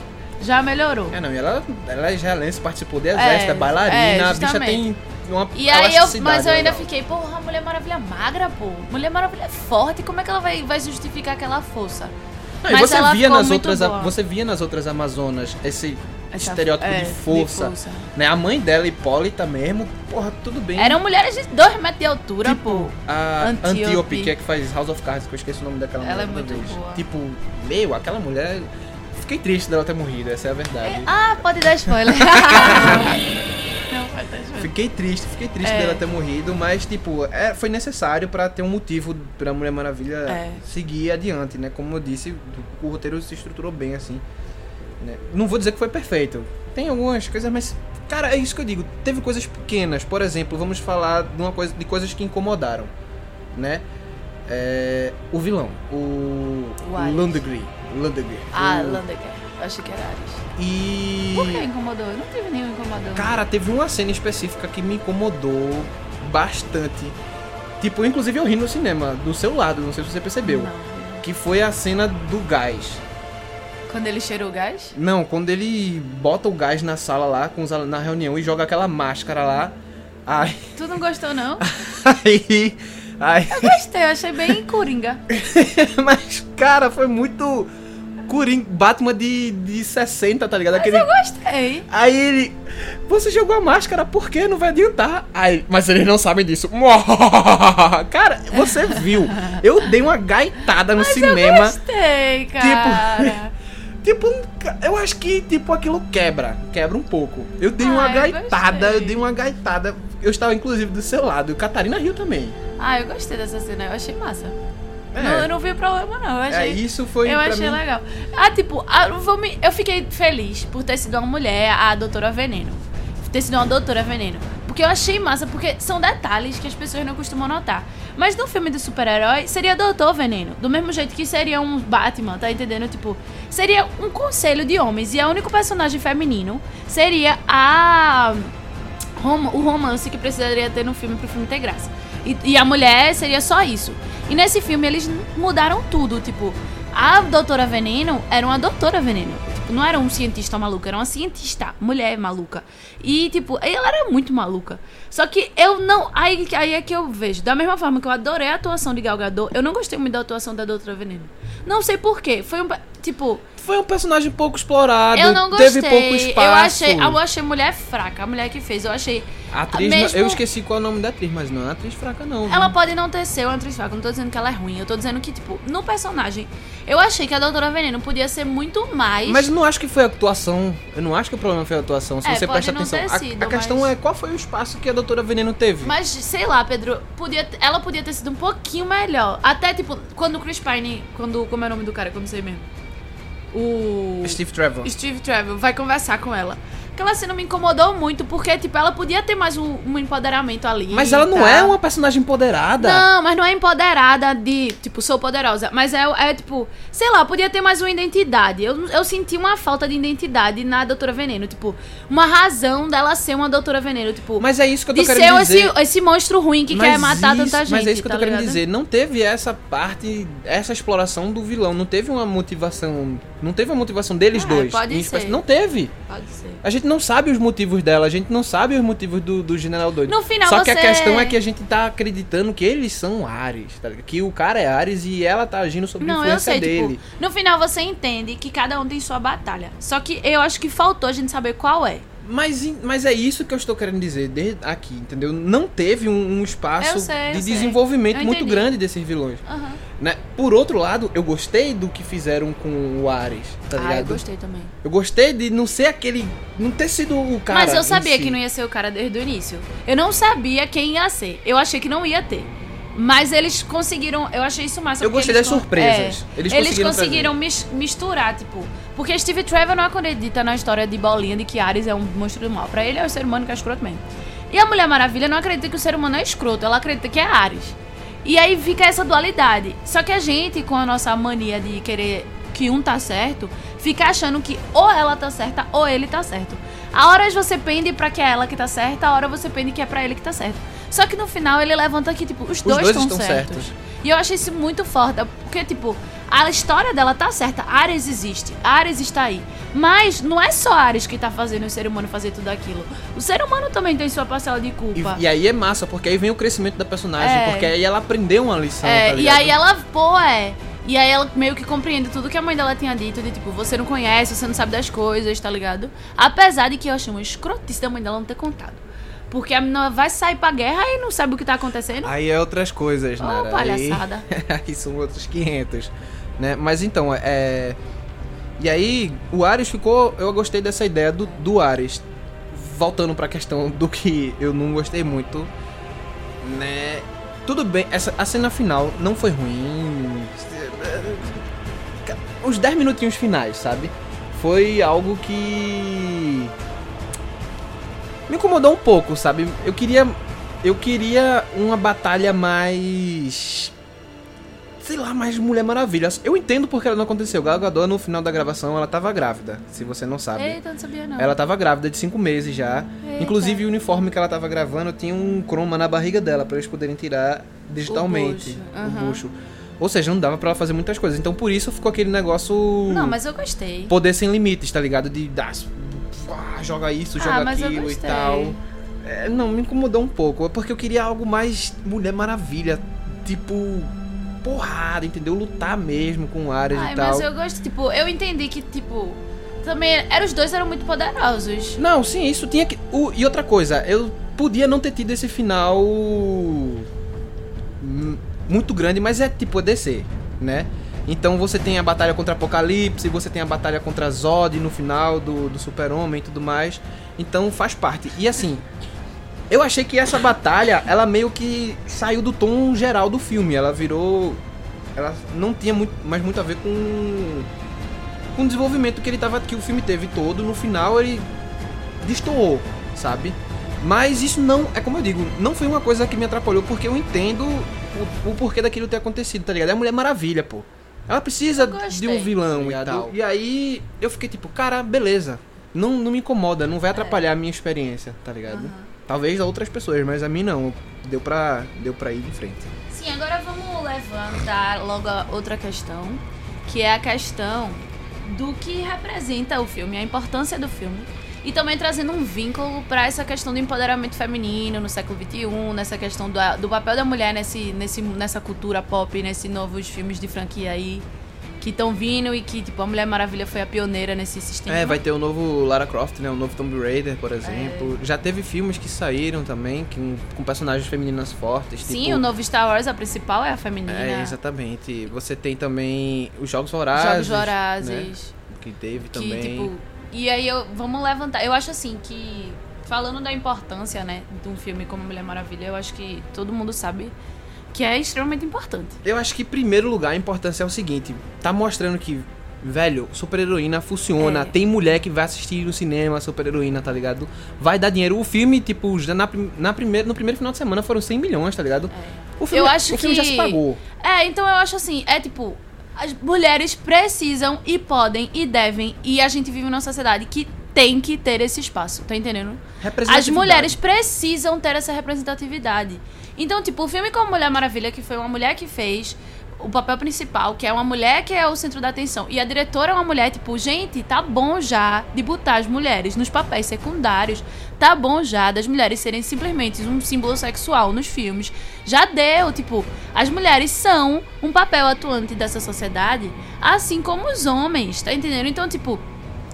Já melhorou. É, não, e ela, ela é israelense, participou do exército, é, É, bailarina, é, a bicha tem uma E aí eu, mas eu ainda legal. fiquei, porra, Mulher Maravilha magra, pô. Mulher Maravilha é forte, como é que ela vai, vai justificar aquela força? Não, e mas você ela via nas outras, boa. você via nas outras Amazonas esse Essa- estereótipo é, de, de força, força. né? A mãe dela, Hipólita mesmo, porra, tudo bem. Eram mulheres de 2 metros de altura, Tipo, pô. A Antiope. Antiope, que é que faz House of Cards, que eu esqueci o nome daquela Ela mulher. é toda muito vez. boa. Tipo, meu, aquela mulher. Fiquei triste dela ter morrido, essa é a verdade. Ah, <laughs> pode dar spoiler. Fiquei triste, fiquei triste É. dela ter morrido, mas, tipo, é, foi necessário pra ter um motivo pra Mulher Maravilha É. seguir adiante, né? Como eu disse, o roteiro se estruturou bem, assim. Né? Não vou dizer que foi perfeito. Tem algumas coisas, mas, cara, é isso que eu digo. Teve coisas pequenas. Por exemplo, vamos falar de, uma coisa, de coisas que incomodaram, né? É, o vilão, o O. Lundgren. Lundgren. Ah, O- Landecker. Eu achei que era Ares. E... Por que incomodou? Eu não tive nenhum incomodando. Cara, teve uma cena específica que me incomodou bastante. Tipo, inclusive eu ri no cinema, do seu lado, não sei se você percebeu. Não. Que foi a cena do gás. Quando ele cheirou o gás? Não, quando ele bota o gás na sala lá, com os, na reunião, e joga aquela máscara lá. Aí. Tu não gostou, não? <laughs> Aí. aí Eu gostei, eu achei bem coringa. <laughs> mas, cara, foi muito Coringa, Batman de, de 60, tá ligado? Aquele... Eu gostei. Aí ele. Você jogou a máscara, por quê? Não vai adiantar. Aí, mas eles não sabem disso. <laughs> Cara, você viu. Eu dei uma gaitada no Mas eu cinema. gostei, cara. Tipo, eu acho que, tipo, aquilo quebra. Quebra um pouco. Eu dei uma Ah, eu gaitada, eu gostei. dei uma gaitada. Eu estava, inclusive, do seu lado. E Catarina riu também. Ah, eu gostei dessa cena, eu achei massa. É. Não, eu não vi problema, não. Eu É, achei. isso foi eu achei mim- legal. Ah, tipo, ah, eu fiquei feliz por ter sido uma mulher, a doutora Veneno. Ter sido uma doutora Veneno. Porque eu achei massa, porque são detalhes que as pessoas não costumam notar. Mas no filme de super-herói, seria Doutor Veneno. Do mesmo jeito que seria um Batman, tá entendendo? Tipo, seria um conselho de homens. E a único personagem feminino seria a o romance que precisaria ter no filme pro filme ter graça. E, e a mulher seria só isso. E nesse filme eles mudaram tudo, tipo, a doutora Veneno era uma doutora Veneno. Tipo, não era um cientista maluco, era uma cientista, mulher maluca. E, tipo, ela era muito maluca. Só que eu não. Aí, aí é que eu vejo. Da mesma forma que eu adorei a atuação de Gal Gadot, eu não gostei muito da atuação da doutora Veneno. Não sei porquê. Foi um. Tipo, Foi um personagem pouco explorado. eu não gostei. Teve pouco espaço. Eu achei, eu achei mulher fraca, a mulher que fez. Eu achei. A atriz, mesmo- eu esqueci qual é o nome da atriz, mas não é atriz fraca, não. viu? Ela pode não ter sido uma atriz fraca, eu não tô dizendo que ela é ruim. Eu tô dizendo que, tipo, no personagem, eu achei que a Doutora Veneno podia ser muito mais. Mas eu não acho que foi a atuação. Eu não acho que o problema foi a atuação. Se É, você presta atenção. ter A- sido, a, questão mas- é qual foi o espaço que a doutora Veneno teve. Mas, sei lá, Pedro, podia, ela podia ter sido um pouquinho melhor. Até, tipo, quando o Chris Pine. Quando, como é o nome do cara não sei mesmo? O. Steve Trevor. Steve Trevor vai conversar com ela. Aquela cena me incomodou muito, porque, tipo, ela podia ter mais um, um empoderamento ali. Mas ela não tá? é uma personagem empoderada. Não, mas não é empoderada de, tipo, sou poderosa. Mas é, é tipo, sei lá, podia ter mais uma identidade. Eu, eu senti uma falta de identidade na Doutora Veneno. Tipo, uma razão dela ser uma Doutora Veneno. Tipo, Mas é isso que eu tô de querendo ser dizer. esse, esse monstro ruim que Mas quer matar isso- tanta gente. Mas é isso que eu tô tá querendo ligado? dizer. Não teve essa parte, essa exploração do vilão. Não teve uma motivação. Não teve uma motivação deles Ah, dois. pode ser. Não teve. Pode ser. A gente não sabe os motivos dela, a gente não sabe os motivos do, do General Doido. No final Só que a você- questão é que a gente tá acreditando que eles são Ares, tá ligado? Que o cara é Ares e ela tá agindo sob Não, eu influência sei, dele. tipo, no final você entende que cada um tem sua batalha. Só que eu acho que faltou a gente saber qual é. Mas, mas é isso que eu estou querendo dizer desde aqui, entendeu? Não teve um, um espaço sei, de desenvolvimento muito grande desses vilões. Aham. Né? Por outro lado, eu gostei do que fizeram com o Ares, tá ligado? ah, eu gostei também. Eu gostei de não ser aquele. Não ter sido o cara. Mas eu sabia si. que não ia ser o cara desde o início. Eu não sabia quem ia ser. Eu achei que não ia ter. Mas eles conseguiram. Eu achei isso massa. Eu gostei eles das surpresas. É, Eles eles, conseguiram conseguiram mis- misturar, tipo. Porque Steve Trevor não acredita na história de bolinha de que Ares é um monstro do mal. Pra ele é o ser humano que é escroto mesmo. E a Mulher Maravilha não acredita que o ser humano é escroto. Ela acredita que é Ares. E aí fica essa dualidade. Só que a gente, com a nossa mania de querer que um tá certo, fica achando que ou ela tá certa ou ele tá certo. A hora você pende pra que é ela que tá certa, a hora você pende que é pra ele que tá certo. Só que no final ele levanta que, tipo, os, dois, dois estão estão certos. certos. E eu achei isso muito forte, porque, tipo, a história dela tá certa. Ares existe, Ares está aí. Mas não é só Ares que tá fazendo o ser humano fazer tudo aquilo. O ser humano também tem sua parcela de culpa. E, e aí é massa, porque aí vem o crescimento da personagem, É. porque aí ela aprendeu uma lição. É, tá e aí ela, pô, é. E aí ela meio que compreende tudo que a mãe dela tinha dito, de tipo, você não conhece, você não sabe das coisas, tá ligado? Apesar de que eu achei uma escrotice da mãe dela não ter contado. Porque a menina vai sair pra guerra e não sabe o que tá acontecendo. Aí é outras coisas, né? palhaçada. Aí, <laughs> aí são outros 500, né? Mas então, é... E aí, o Ares ficou... Eu gostei dessa ideia do, do Ares. Voltando pra questão do que eu não gostei muito, né? Tudo bem, essa, a cena final não foi ruim. Os 10 minutinhos finais, sabe? Foi algo que me incomodou um pouco, sabe? Eu queria eu queria uma batalha mais sei lá, mais Mulher Maravilha. Eu entendo porque ela não aconteceu. Gal Gadot no final da gravação ela tava grávida, se você não sabe. Eita, não sabia não. Ela tava grávida de cinco meses já. Eita. Inclusive o uniforme que ela tava gravando tinha um croma na barriga dela pra eles poderem tirar digitalmente bucho, o bucho. Ou seja, não dava pra ela fazer muitas coisas. Então por isso ficou aquele negócio Não, mas eu gostei. poder sem limites, tá ligado? De dar ah, joga isso, Ah, joga aquilo e tal. É, não, me incomodou um pouco. É porque eu queria algo mais Mulher Maravilha. Tipo. Porrada, entendeu? Lutar mesmo com áreas Ai, e tal. mas eu gosto, tipo, eu entendi que, tipo, também era, os dois eram muito poderosos. Não, sim, isso tinha que. o- e outra coisa, eu podia não ter tido esse final. muito grande, mas é tipo DC, né? Então você tem a batalha contra Apocalipse, você tem a batalha contra Zod no final do, do Super-Homem e tudo mais. Então faz parte. E assim, eu achei que essa batalha, ela meio que saiu do tom geral do filme. Ela virou. Ela não tinha muito, mais muito a ver com. Com o desenvolvimento que ele tava. que o filme teve todo. No final ele destoou, sabe? Mas isso não, é como eu digo, não foi uma coisa que me atrapalhou, porque eu entendo o, o porquê daquilo ter acontecido, tá ligado? É a Mulher Maravilha, pô. Ela precisa de um vilão e tal. E aí eu fiquei tipo, cara, beleza. Não, não me incomoda, não vai atrapalhar a minha experiência, tá ligado? Talvez a outras pessoas, mas a mim não. Deu pra, deu pra ir de frente. Sim, agora vamos levantar logo outra questão, que é a questão do que representa o filme, a importância do filme. E também trazendo um vínculo pra essa questão do empoderamento feminino no século XXI, nessa questão do, do papel da mulher nesse, nesse, nessa cultura pop, nesses novos filmes de franquia aí que estão vindo e que, tipo, a Mulher Maravilha foi a pioneira nesse sistema. É, vai ter o novo Lara Croft, né? O novo Tomb Raider, por exemplo. É. Já teve filmes que saíram também, que, com personagens femininas fortes. Sim, tipo, o novo Star Wars, a principal é a feminina. É, exatamente. Você tem também os Jogos Vorazes. Jogos né? Vorazes. Que teve que, também. tipo, e aí eu, vamos levantar. Eu acho assim que falando da importância, né, de um filme como Mulher Maravilha, eu acho que todo mundo sabe que é extremamente importante. Eu acho que, em primeiro lugar, a importância é o seguinte: tá mostrando que, velho, super-heroína funciona. É. Tem mulher que vai assistir no cinema super-heroína, tá ligado? Vai dar dinheiro. O filme, tipo, já na, na primeira, no primeiro final de semana foram 100 milhões, tá ligado? O filme, Eu acho o filme que já se pagou. É, então eu acho assim, é tipo, as mulheres precisam e podem e devem e a gente vive numa sociedade que tem que ter esse espaço, tá entendendo? As mulheres precisam ter essa representatividade. Então, tipo, o filme como Mulher Maravilha, que foi uma mulher que fez o papel principal, que é uma mulher que é o centro da atenção, e a diretora é uma mulher, tipo, gente, tá bom já de botar as mulheres nos papéis secundários, tá bom já das mulheres serem simplesmente um símbolo sexual nos filmes. Já deu, tipo, as mulheres são um papel atuante dessa sociedade, assim como os homens, tá entendendo? Então, tipo,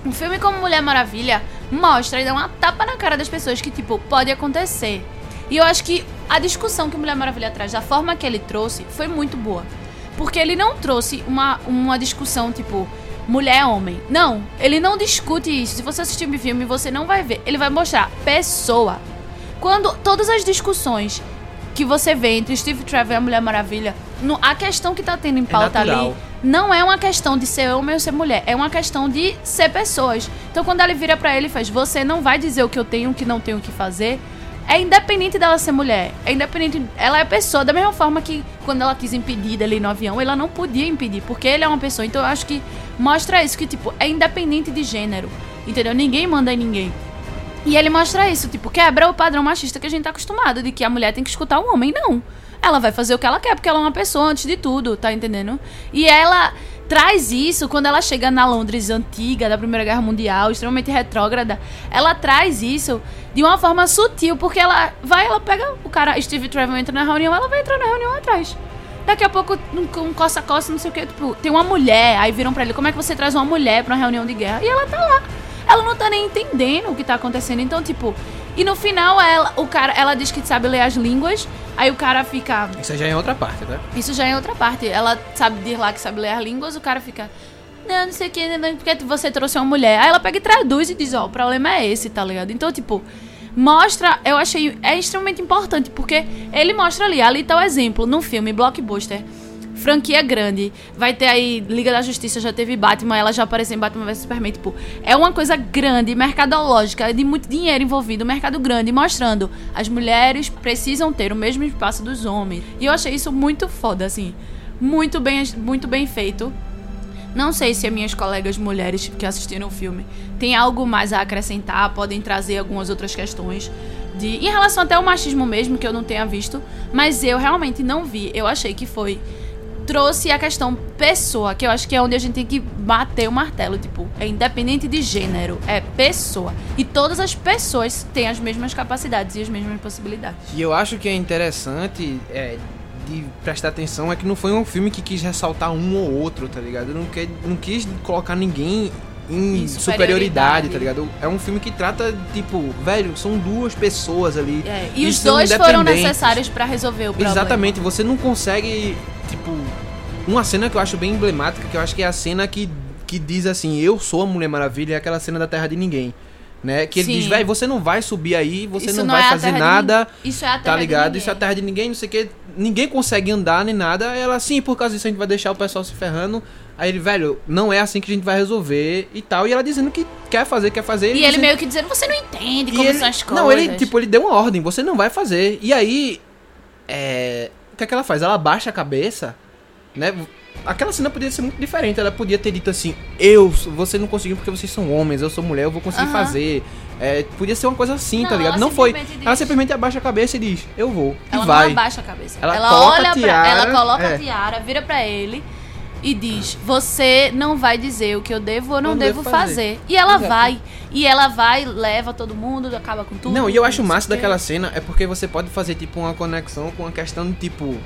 um filme como Mulher Maravilha mostra e dá uma tapa na cara das pessoas que, tipo, pode acontecer. E eu acho que a discussão que Mulher Maravilha traz, da forma que ele trouxe, foi muito boa. Porque ele não trouxe uma, uma discussão, tipo, mulher-homem. Não, ele não discute isso. Se você assistir o filme, você não vai ver. Ele vai mostrar pessoa. Quando todas as discussões que você vê entre Steve Trevor e a Mulher Maravilha, no- a questão que tá tendo em pauta ali natural. Não é uma questão de ser homem ou ser mulher, é uma questão de ser pessoas. Então quando ela vira pra ele e faz, você não vai dizer o que eu tenho, o que não tenho que fazer, é independente dela ser mulher, é independente, ela é pessoa, da mesma forma que quando ela quis impedir dele no avião, ela não podia impedir, porque ele é uma pessoa. Então eu acho que mostra isso que tipo, é independente de gênero. Entendeu? Ninguém manda em ninguém. E ele mostra isso, tipo, quebra o padrão machista que a gente tá acostumado, de que a mulher tem que escutar o homem. Não. Ela vai fazer o que ela quer, porque ela é uma pessoa antes de tudo, tá entendendo? E ela traz isso quando ela chega na Londres antiga, da Primeira Guerra Mundial, extremamente retrógrada. Ela traz isso de uma forma sutil, porque ela vai, ela pega o cara, Steve Trevor entra na reunião, ela vai entrar na reunião atrás. Daqui a pouco, um coça-coça, não sei o que, tipo, tem uma mulher, aí viram pra ele, como é que você traz uma mulher pra uma reunião de guerra? E ela tá lá. Ela não tá nem entendendo o que tá acontecendo. Então, tipo, e no final ela, o cara, ela diz que sabe ler as línguas, aí o cara fica, Isso já é em outra parte, né? isso já é outra parte. Ela sabe dir lá que sabe ler as línguas, o cara fica. Não, não sei o que, não, porque você trouxe uma mulher. Aí ela pega e traduz e diz, ó, o problema é esse, tá ligado? Então, tipo, mostra, eu achei, é extremamente importante, porque ele mostra ali, ali tá o exemplo, no filme Blockbuster. Franquia grande, vai ter aí Liga da Justiça, já teve Batman, ela já apareceu em Batman vs Superman, tipo, é uma coisa grande, mercadológica, de muito dinheiro envolvido, mercado grande, mostrando as mulheres precisam ter o mesmo espaço dos homens. E eu achei isso muito foda, assim, muito bem, muito bem feito. Não sei se as minhas colegas mulheres que assistiram o filme têm algo mais a acrescentar, podem trazer algumas outras questões. De, em relação até ao machismo mesmo, que eu não tenha visto, mas eu realmente não vi. Eu achei que foi. Trouxe a questão pessoa, que eu acho que é onde a gente tem que bater o martelo. Tipo, é independente de gênero, é pessoa. E todas as pessoas têm as mesmas capacidades e as mesmas possibilidades. E eu acho que é interessante é, de prestar atenção é que não foi um filme que quis ressaltar um ou outro, tá ligado? Não, quer, não quis colocar ninguém em superioridade, tá ligado? É um filme que trata, tipo, velho, são duas pessoas ali. É, E os dois foram necessários pra resolver o problema. Exatamente, você não consegue, tipo, uma cena que eu acho bem emblemática, que eu acho que é a cena que, que diz assim, eu sou a Mulher Maravilha, é aquela cena da Terra de Ninguém. Né? Que ele Sim. diz, velho, você não vai subir aí, você Isso não, não vai é fazer nada, nin- Isso é a terra tá ligado? Isso é a terra de ninguém, não sei o que. Ninguém consegue andar nem nada. Ela, sim, por causa disso a gente vai deixar o pessoal se ferrando. Aí ele, velho, não é assim que a gente vai resolver e tal. E ela dizendo que quer fazer, quer fazer. E ele dizendo- meio que dizendo, você não entende como ele- são as coisas. Não, ele, tipo, ele deu uma ordem, você não vai fazer. E aí, é, o que é que ela faz? Ela baixa a cabeça, né? Aquela cena podia ser muito diferente. Ela podia ter dito assim: Eu, você não conseguiu porque vocês são homens, eu sou mulher, eu vou conseguir fazer. É, podia ser uma coisa assim, tá Não, ligado? ela Não foi. simplesmente Ela diz- simplesmente abaixa a cabeça e diz: Eu vou. Ela e vai. não abaixa a cabeça. Ela Ela, coloca a olha pra. tiara, Ela coloca é. a tiara, vira pra ele e diz: Você não vai dizer o que eu devo ou não, Não devo devo fazer. fazer. E ela Exato. vai. E ela vai, leva todo mundo, acaba com tudo. Não, e eu acho massa daquela cena é porque você pode fazer, tipo, uma conexão com a questão de, tipo,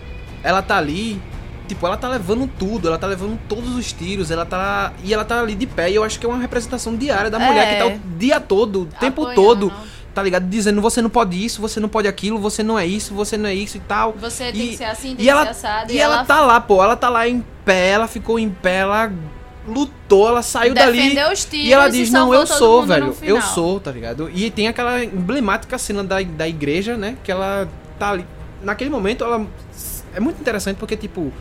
ela tá ali, tipo, ela tá levando tudo, ela tá levando todos os tiros, ela tá. E ela tá ali de pé, e eu acho que é uma representação diária da É. mulher que tá o dia todo, o tempo Apoiando. todo, tá ligado? Dizendo, você não pode isso, você não pode aquilo, você não é isso, você não é isso e tal. Você tem E- que ser assim, tem E ela, que ser assado. e ela tá lá, pô, ela tá lá em pé, ela ficou em pé, ela lutou, ela saiu dali. os tiros E ela diz, não, salvou eu sou, velho. Eu final." sou, tá ligado? E tem aquela emblemática cena da, da igreja, né? Que ela tá ali. Naquele momento, ela. É muito interessante porque, tipo.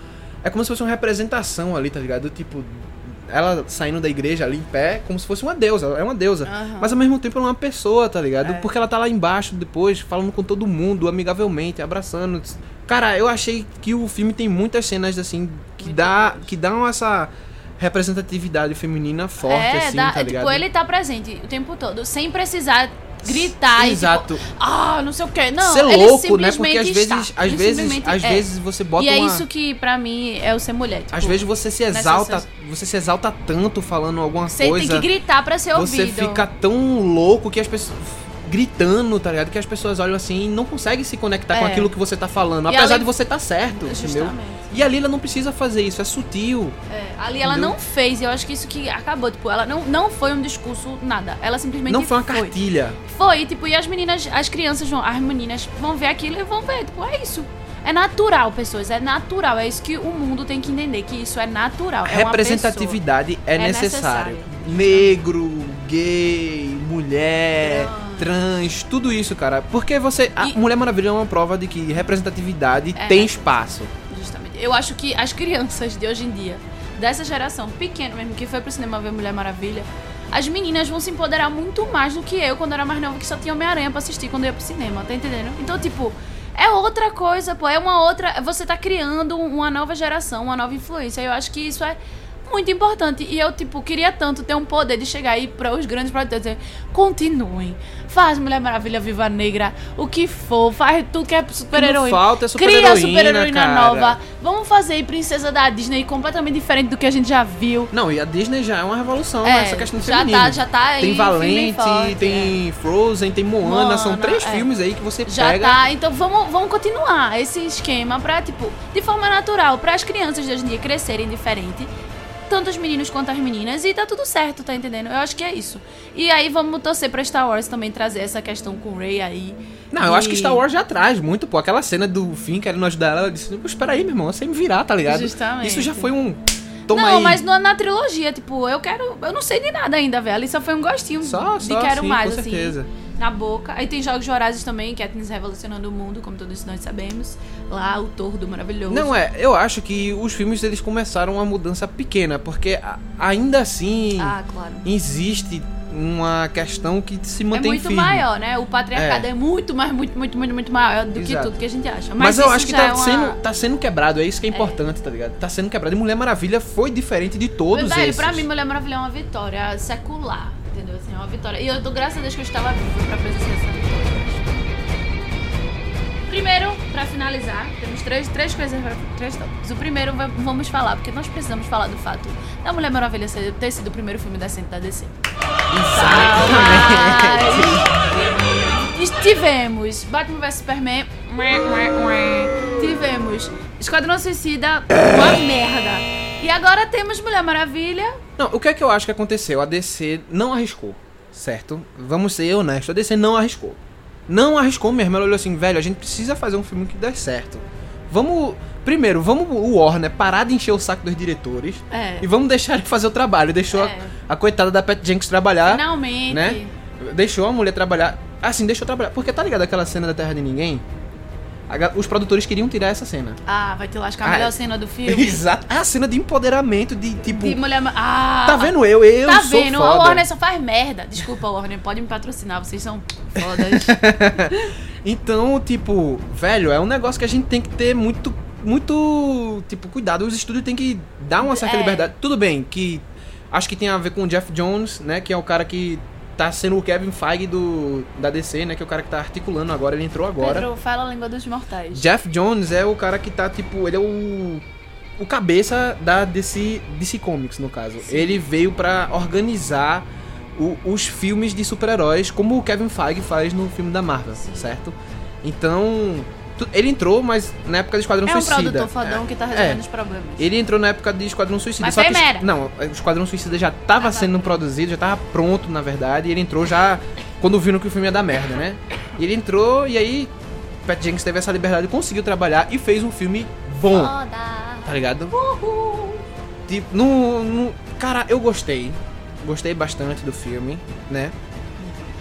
É como se fosse uma representação ali, tá ligado? Tipo. Ela saindo da igreja ali em pé, como se fosse uma deusa. É uma deusa. Aham. Mas ao mesmo tempo ela é uma pessoa, tá ligado? É. Porque ela tá lá embaixo depois, falando com todo mundo, amigavelmente, abraçando. Cara, eu achei que o filme tem muitas cenas assim que Muito dá que dão essa representatividade feminina forte é, assim, dá- tá ligado? tipo, ele tá presente o tempo todo, sem precisar gritar Exato. e tipo, ah, não sei o que. Não, ser ele louco, né? Porque às vezes, está. às vezes, às é. vezes você bota E é uma isso que pra mim é o ser mulher. Tipo, às vezes você se nessa exalta, sensação- você se exalta tanto falando alguma você coisa. tem que gritar pra ser você ouvido. fica tão louco que as pessoas gritando, tá ligado? Que as pessoas olham assim e não conseguem se conectar com É. aquilo que você tá falando, E apesar além- de você tá certo, entendeu? E ali ela não precisa fazer isso, é sutil. É, ali ela Entendeu? não fez, e eu acho que isso que acabou, tipo, ela não, não foi um discurso, nada. Ela simplesmente Não foi uma cartilha. Foi, tipo, e as meninas, as crianças vão, as meninas vão ver aquilo e vão ver, tipo, é isso. É natural, pessoas, é natural. É isso que o mundo tem que entender, que isso é natural. É Representatividade é, É necessário. necessário. Negro, gay, mulher, trans, tudo isso, cara. Porque você. A E- Mulher Maravilha é uma prova de que representatividade É. tem espaço. Eu acho que as crianças de hoje em dia, dessa geração pequena mesmo, que foi pro cinema ver Mulher Maravilha, as meninas vão se empoderar muito mais do que eu quando era mais nova, que só tinha Homem-Aranha pra assistir quando eu ia pro cinema, tá entendendo? Então, tipo, é outra coisa, pô, é uma outra. Você tá criando uma nova geração, uma nova influência. Eu acho que isso é muito importante. E eu, tipo, queria tanto ter um poder de chegar aí para os grandes produtores dizer: continuem, faz Mulher Maravilha Viva Negra, o que for, faz tudo que é super-heroína. falta é Cria super-heroína, nova. Vamos fazer aí Princesa da Disney completamente diferente do que a gente já viu. Não, e a Disney já é uma revolução, É, né? Essa questão já feminina. tá, já tá aí. Tem Valente, forte, tem Frozen, tem Moana, Moana, são três é. filmes aí que você Já pega. tá, então vamos, vamos continuar esse esquema pra, tipo, de forma natural, para as crianças de hoje em dia crescerem diferente, tanto os meninos quanto as meninas, e tá tudo certo, tá entendendo? Eu acho que é isso. E aí vamos torcer pra Star Wars também trazer essa questão com o Rey aí. Não, eu E- acho que Star Wars já traz muito, pô. Aquela cena do fim querendo ajudar ela, ela disse, "Pô, espera aí, meu irmão, você me virar, tá ligado? Justamente. Isso já foi um. Toma não, aí. mas na, na trilogia, tipo, eu quero. Eu não sei de nada ainda, velho. Ali só foi um gostinho Só, de só, quero sim, mais, com assim. certeza. Na boca. Aí tem Jogos Vorazes também, Katniss revolucionando o mundo, como todos nós sabemos. Lá, o Tordo maravilhoso. Não, é, eu acho que os filmes eles começaram uma mudança pequena, porque ainda assim Ah, claro. existe uma questão que se É mantém muito firme. maior, né? O patriarcado É. é, muito mais, muito, muito, muito, muito maior do que Exato. tudo que a gente acha. Mas, Mas, eu acho que tá, é uma... sendo, tá sendo quebrado, é isso que é importante, tá ligado? Tá sendo quebrado. E Mulher Maravilha foi diferente de todos Velho, esses. pra mim, Mulher Maravilha é uma vitória secular? Assim, uma vitória. E eu dou graças a Deus que eu estava viva pra presenciar essa vitória. Primeiro, pra finalizar, temos três, três coisas, pra- três tópicos. O primeiro va- vamos falar, porque nós precisamos falar do fato da Mulher Maravilha ter sido o primeiro filme decente da DC. Mas Tivemos Batman vs Superman, tivemos Esquadrão Suicida, uma merda. E agora temos Mulher Maravilha. Não, o que é que eu acho que aconteceu? A DC não arriscou, certo? Vamos ser honestos, a DC não arriscou. Não arriscou mesmo, ela olhou assim, velho, a gente precisa fazer um filme que dê certo. Vamos, primeiro, vamos o Warner parar de encher o saco dos diretores É. e vamos deixar ele fazer o trabalho. Deixou É. a, a coitada da Pat Jenkins trabalhar, Finalmente. né? Deixou a mulher trabalhar. Assim, deixou trabalhar. Porque tá ligado aquela cena da Terra de Ninguém? A os produtores queriam tirar essa cena. Ah, vai te lascar a Ah, melhor é. cena do filme. <laughs> Exato. É a cena de empoderamento, de tipo. De Mulher Ah, Tá vendo eu? Eu Tá sou vendo? foda. A Warner só faz merda. Desculpa, Warner, pode me patrocinar, vocês são fodas. <laughs> Então, tipo, velho, é um negócio que a gente tem que ter muito, muito, tipo, cuidado. Os estúdios têm que dar uma certa É. liberdade. Tudo bem, que acho que tem a ver com o Jeff Jones, né, que é o cara que tá sendo o Kevin Feige do, da DC, né, que é o cara que tá articulando agora, ele entrou agora. Pedro, fala a língua dos mortais. Jeff Jones é o cara que tá, tipo, ele é o o cabeça da DC, DC Comics, no caso. Ele veio pra organizar o- os filmes de super-heróis, como o Kevin Feige faz no filme da Marvel, certo? Então, ele entrou, mas na época do Esquadrão É um Suicida. produtor fodão que tá resolvendo os problemas. Ele entrou na época de Esquadrão Suicida. Mas só que, mera. Não, o Esquadrão Suicida já tava Ah, tá. sendo produzido, já tava pronto, na verdade. E ele entrou já quando viram que o filme ia dar merda, né? E ele entrou e aí Pat Jenkins teve essa liberdade, conseguiu trabalhar e fez um filme bom, Foda. tá ligado? Tipo, no, no- Cara, eu gostei. Gostei bastante do filme, né?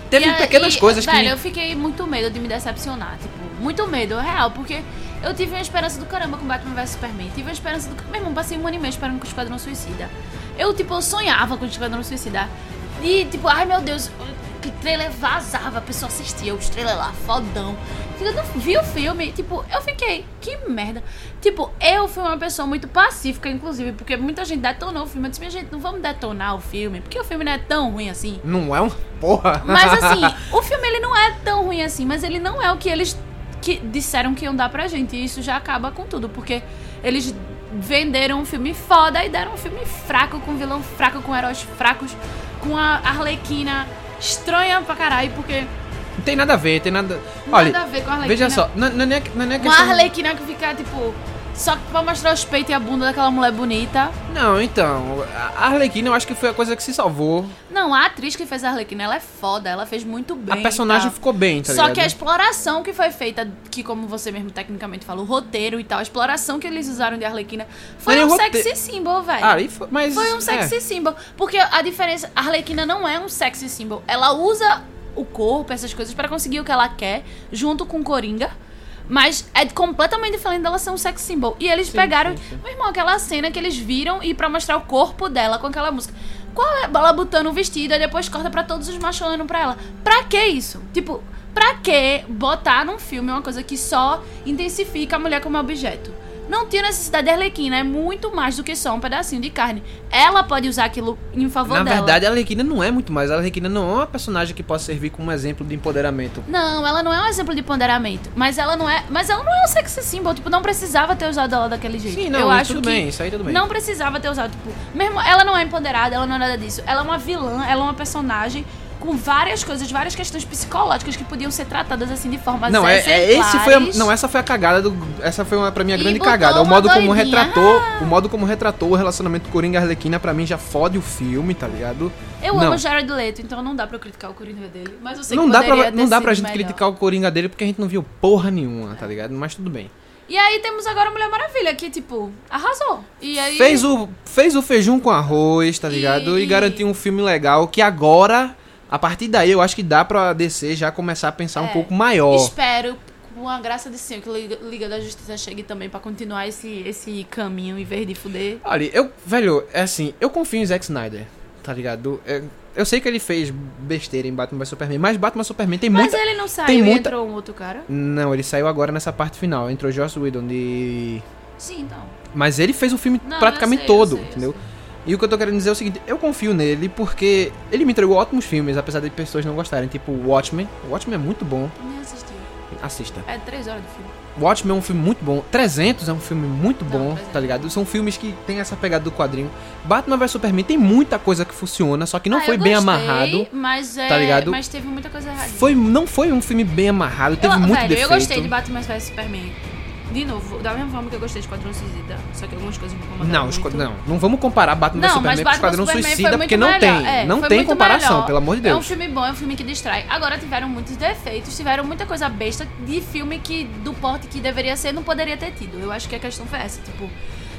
Teve E pequenas e, coisas velho, que. eu fiquei muito medo de me decepcionar. Tipo, muito medo, real, porque eu tive uma esperança do caramba com Batman vs Superman. Tive uma esperança do. Meu irmão, passei um ano e meio esperando com o Esquadrão Suicida. Eu, tipo, eu sonhava com o Esquadrão Suicida. E, tipo, ai meu Deus, que trailer vazava, a pessoa assistia, os trailer lá, fodão. Eu não vi o filme, tipo, eu fiquei, que merda. Tipo, eu fui uma pessoa muito pacífica, inclusive, porque muita gente detonou o filme. Eu disse, minha gente, não vamos detonar o filme, porque o filme não é tão ruim assim. Não é um. Porra! Mas <laughs> assim, o filme ele não é tão ruim assim, mas ele não é o que eles que disseram que iam dar pra gente. E isso já acaba com tudo, porque eles venderam um filme foda e deram um filme fraco, com vilão fraco, com heróis fracos, com a Arlequina estranha pra caralho, porque Não tem nada a ver, tem nada. nada Olha, a ver com a Arlequina. veja só, não, não é, não é nem Uma questão. Arlequina que fica, tipo, só pra mostrar os peitos e a bunda daquela mulher bonita. Não, então, a Arlequina eu acho que foi a coisa que se salvou. Não, a atriz que fez a Arlequina, ela é foda, ela fez muito bem. a personagem tal. ficou bem, tá Só ligado? que a exploração que foi feita, que como você mesmo tecnicamente fala, o roteiro e tal, a exploração que eles usaram de Arlequina foi Mas um rote- sexy symbol, velho. Ah, foi, mas Foi um é. sexy symbol. Porque a diferença, a Arlequina não é um sexy symbol. Ela usa o corpo, essas coisas, pra conseguir o que ela quer, junto com o Coringa. Mas é completamente diferente dela ser um sex symbol. E eles pegaram, sim, sim. meu irmão, aquela cena que eles viram e pra mostrar o corpo dela com aquela música. Qual é? Ela botando o vestido e depois corta pra todos os machos olhando pra ela. Pra que isso? Tipo, pra que botar num filme uma coisa que só intensifica a mulher como objeto? Não tinha necessidade de Arlequina, é muito mais do que só um pedacinho de carne. Ela pode usar aquilo em favor Na dela. verdade, a Arlequina não é muito mais. A Arlequina não é uma personagem que possa servir como exemplo de empoderamento. Não, ela não é um exemplo de ponderamento. Mas ela não é. Mas ela não é um sexy symbol. Tipo, não precisava ter usado ela daquele jeito. Sim, não, Eu acho tudo que bem, isso aí tudo bem. Não precisava ter usado. Tipo, mesmo. Ela não é empoderada, ela não é nada disso. Ela é uma vilã, ela é uma personagem com várias coisas, várias questões psicológicas que podiam ser tratadas assim de forma Não, é, é esse foi a, não essa foi a cagada do essa foi uma, pra mim a grande cagada. O modo como doidinha. retratou, Ah. o modo como retratou o relacionamento Coringa e Arlequina pra mim já fode o filme, tá ligado? Eu não. amo Jared Leto, então não dá pra eu criticar o Coringa dele. Mas eu sei não que dá pra não dá pra gente melhor. criticar o Coringa dele porque a gente não viu porra nenhuma, tá ligado? Mas tudo bem. E aí temos agora a Mulher Maravilha, que, tipo, arrasou. E aí. Fez o fez o feijão com arroz, tá ligado? E, E- garantiu um filme legal que agora a partir daí eu acho que dá pra DC já começar a pensar um É. pouco maior. Espero, com a graça de Senhor, que o Liga, da Justiça chegue também pra continuar esse, esse caminho em vez de fuder. Olha, eu, velho, é assim, eu confio em Zack Snyder, tá ligado? É, eu sei que ele fez besteira em Batman vs Superman, mas Batman Superman tem Mas muita. ele não saiu tem e muita- entrou um outro cara? Não, ele saiu agora nessa parte final, entrou Joss Whedon de. Sim, então. Mas ele fez o filme Não, praticamente eu sei, eu todo, sei, eu entendeu? E o que eu tô querendo dizer é o seguinte, eu confio nele porque ele me entregou ótimos filmes, apesar de pessoas não gostarem, tipo Watchmen. Watchmen é muito bom, nem assisti. assista. É três horas do filme. Watchmen é um filme muito bom. 300 é um filme muito Não, bom, 300. tá ligado? São filmes que tem essa pegada do quadrinho. Batman vs Superman tem muita coisa que funciona, só que não Ah, foi eu bem gostei, amarrado. Mas, é, tá ligado? mas teve muita coisa errada. Foi, não foi um filme bem amarrado, teve eu, muito velho, defeito. eu gostei de Batman vs Superman. De novo, da mesma forma que eu gostei de Esquadrão Suicida, só que algumas coisas me incomodaram Não, muito. não, não vamos comparar Batman Não, Superman com Esquadrão Suicida, porque não melhor. tem. É, não tem comparação, melhor. pelo amor de É um Deus. filme bom, é um filme que distrai. Agora tiveram muitos defeitos, tiveram muita coisa besta de filme que do porte que deveria ser não poderia ter tido. Eu acho que a questão foi essa, tipo,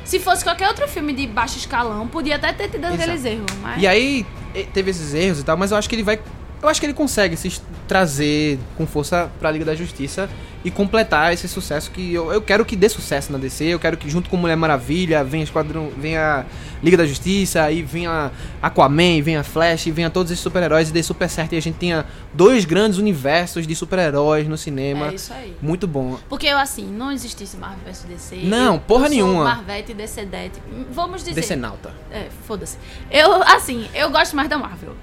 se fosse qualquer outro filme de baixo escalão, podia até ter tido aqueles erros, mas E aí teve esses erros e tal, mas eu acho que ele vai. Eu acho que ele consegue se trazer com força pra Liga da Justiça e completar esse sucesso que eu, eu quero que dê sucesso na DC. Eu quero que junto com Mulher Maravilha venha Esquadrão, venha Liga da Justiça, aí venha Aquaman, venha Flash, venha todos esses super-heróis e dê super certo e a gente tenha dois grandes universos de super-heróis no cinema. é isso aí. Muito bom. Porque eu, assim, não existisse Marvel vs DC. Não, porra eu sou nenhuma. Marvete e DCDete. Vamos dizer. DC Nauta. É, foda-se. Eu, assim, eu gosto mais da Marvel.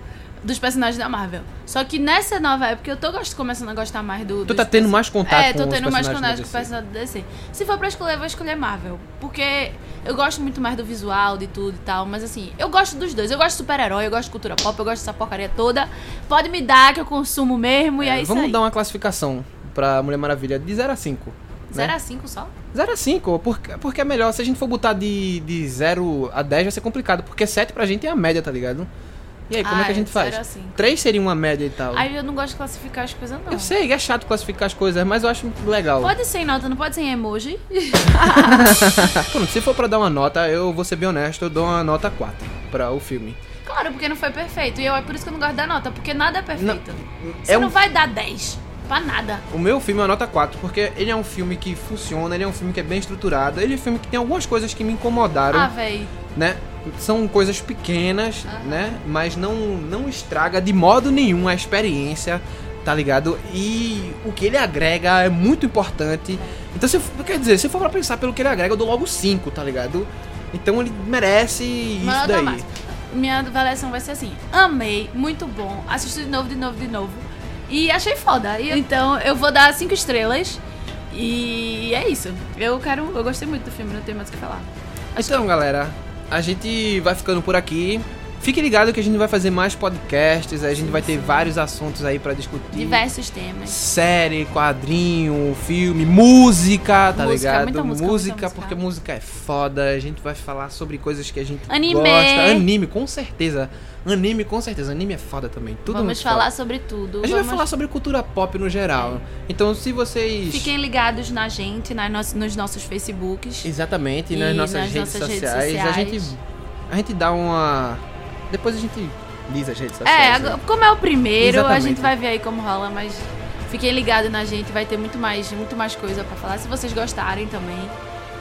Dos personagens da Marvel. Só que nessa nova época eu tô gost- começando a gostar mais do. Tu tá tendo mais contato É, com tô os tendo mais contato com o personagem da DC. Se for pra escolher, eu vou escolher Marvel. Porque eu gosto muito mais do visual, de tudo e tal. Mas assim, eu gosto dos dois. Eu gosto de super-herói, eu gosto de cultura pop, eu gosto dessa porcaria toda. Pode me dar que eu consumo mesmo e é, É, isso vamos aí. dar uma classificação pra Mulher Maravilha de 0 a 5. 0 a 5 só? 0 a 5, porque, porque é melhor. Se a gente for botar de, de 0 a 10 vai ser complicado, porque 7 pra gente é a média, tá ligado? E aí, como é Ah, que a gente zero faz? a cinco. 3 seria uma média e tal. Aí eu não gosto de classificar as coisas, não. Eu sei, é chato classificar as coisas, mas eu acho legal. Pode ser em nota, não pode ser em emoji. <laughs> Pronto, se for pra dar uma nota, eu vou ser bem honesto, eu dou uma nota 4 pra o filme. Claro, porque não foi perfeito. E eu, é por isso que eu não gosto da nota, porque nada é perfeito. Você é não um- vai dar 10 pra nada. O meu filme é nota 4, porque ele é um filme que funciona, ele é um filme que é bem estruturado, ele é um filme que tem algumas coisas que me incomodaram. Ah, véi. Né? São coisas pequenas, né? Mas não, não estraga de modo nenhum a experiência, tá ligado? E o que ele agrega é muito importante. Então, se, quer dizer, se for pra pensar pelo que ele agrega, eu dou logo 5, tá ligado? Então ele merece isso Uma nota daí. Minha avaliação vai ser assim: amei, muito bom, assisti de novo, de novo, de novo. E achei foda. E, então eu vou dar 5 estrelas. E é isso. Eu quero. Eu gostei muito do filme, não tenho mais o que falar. Então, galera, a gente vai ficando por aqui. Fique ligado que a gente vai fazer mais podcasts, a gente vai ter vários assuntos aí pra discutir. Diversos temas. série, quadrinho, filme, música, tá Música, ligado? muita música, muita música. porque música é foda. A gente vai falar sobre coisas que a gente Anime. gosta. Anime, com certeza. Anime, com certeza. Anime é foda também. Tudo Vamos falar foda. sobre tudo. A gente vai Vamos- falar sobre cultura pop no geral. Então, se vocês. Fiquem ligados na gente, na nos, nos nossos Facebooks. Exatamente, E nas nossas, nas redes, nossas redes sociais, A sociais. gente. A gente dá uma. Depois a gente lisa as redes É, né? como é o primeiro, a Exatamente. gente vai ver aí como rola, mas fiquem ligados na gente, vai ter muito mais, muito mais coisa pra falar. Se vocês gostarem também,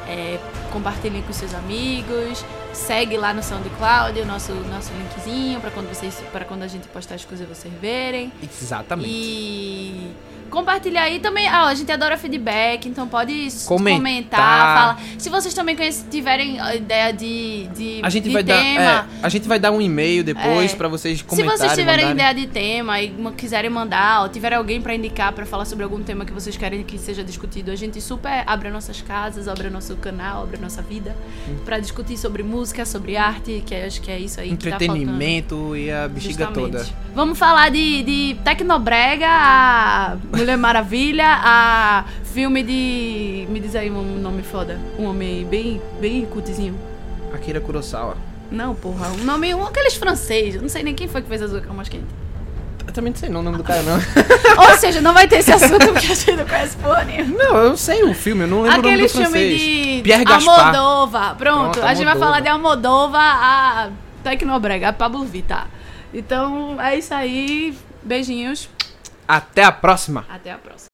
é, compartilhem com seus amigos, segue lá no SoundCloud o nosso, nosso linkzinho pra quando vocês, para quando a gente postar as coisas vocês verem. Exatamente. E compartilhar aí também. Ah, a gente adora feedback, então pode Comentar. comentar, falar. Se vocês também tiverem ideia de, de, A gente, de vai dar, tema. é, a gente vai dar um e-mail depois É. pra vocês Se comentarem. vocês tiverem mandarem. ideia de tema e quiserem mandar, ou tiverem alguém pra indicar pra falar sobre algum tema que vocês querem que seja discutido, a gente super abre nossas casas, abre nosso canal, abre nossa vida pra discutir sobre música, sobre arte, que eu acho que é isso aí tá entretenimento e a bexiga Justamente. toda. Vamos falar de, de Tecnobrega, a Mulher Maravilha, a filme de. Me diz aí um nome foda. Um homem bem, bem cultizinho. Akira Kurosawa. Não, porra. Um nome. Um, aqueles francês. Eu não sei nem quem foi que fez Azul mais quente. Eu também não sei não o nome do cara, não. <laughs> Ou seja, não vai ter esse assunto porque a gente não conhece porra nenhuma. não, eu sei o filme, eu não lembro o nome Aquele do filme francês. de Pierre Gaspar. Almodova. Pronto, Pronto, a gente vai falar de Almodova, a Tecnobrega, a Pablo Vittar. Então é isso aí. Beijinhos. Até a próxima. Até a próxima.